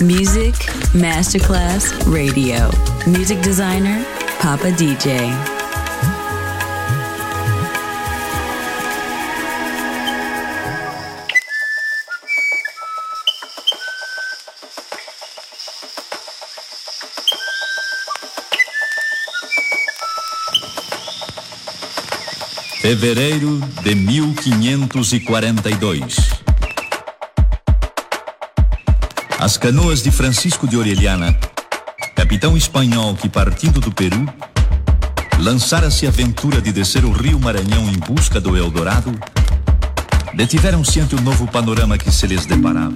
Music Masterclass Radio. Music designer, Papa DJ. Fevereiro de 1542. As canoas de Francisco de Orellana, capitão espanhol que partindo do Peru, lançara-se a aventura de descer o rio Maranhão em busca do Eldorado, detiveram-se ante o novo panorama que se lhes deparava.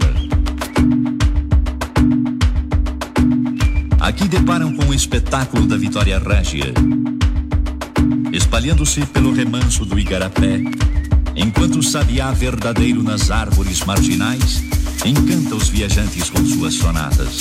Aqui deparam com o espetáculo da Vitória Régia espalhando-se pelo remanso do Igarapé, enquanto o sabiá verdadeiro nas árvores marginais encanta os viajantes com suas sonatas.